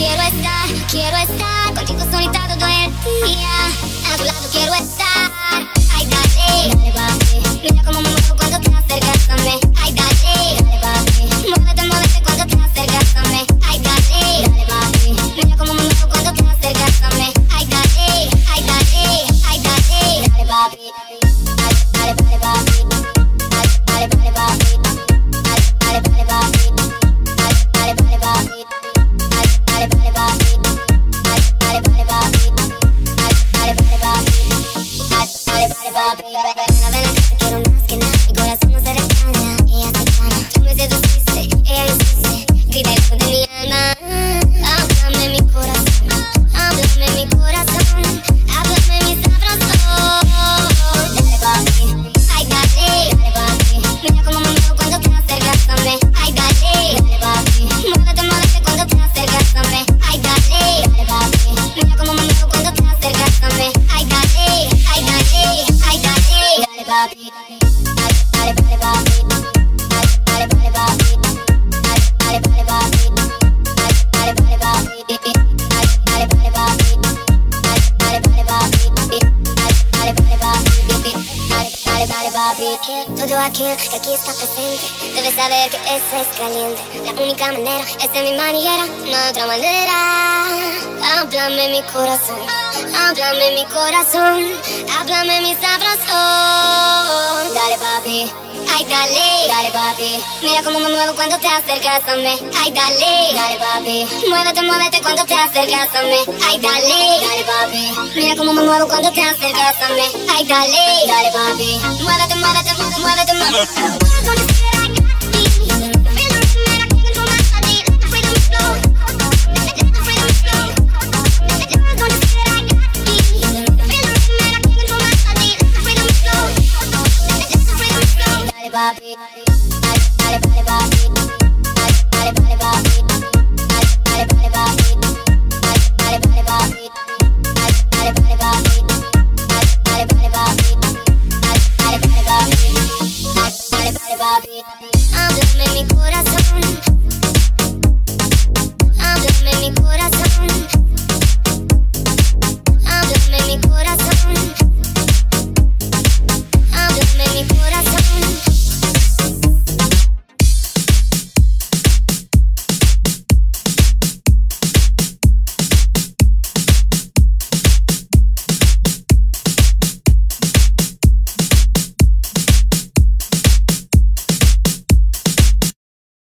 Quiero estar, quiero estar contigo solita todo el día. A tu lado quiero estar. Dale, Todo aquel que aquí está presente debe saber que eso es caliente. La única manera es de mi manera, no otra manera. Háblame mi corazón, háblame mi corazón, háblame mi sabroso. Dale, papi. Ay, dale, dale, papi. Mira cómo me muevo cuando te acercas a mí. Ay, dale, dale, papi. Muévete, muévete cuando te acercas a mí. Ay, dale, dale, papi. Mira cómo me muevo cuando te acercas a mí. Ay, dale, dale, papi. Muévete, muévete, muévete, muévete. Bobby.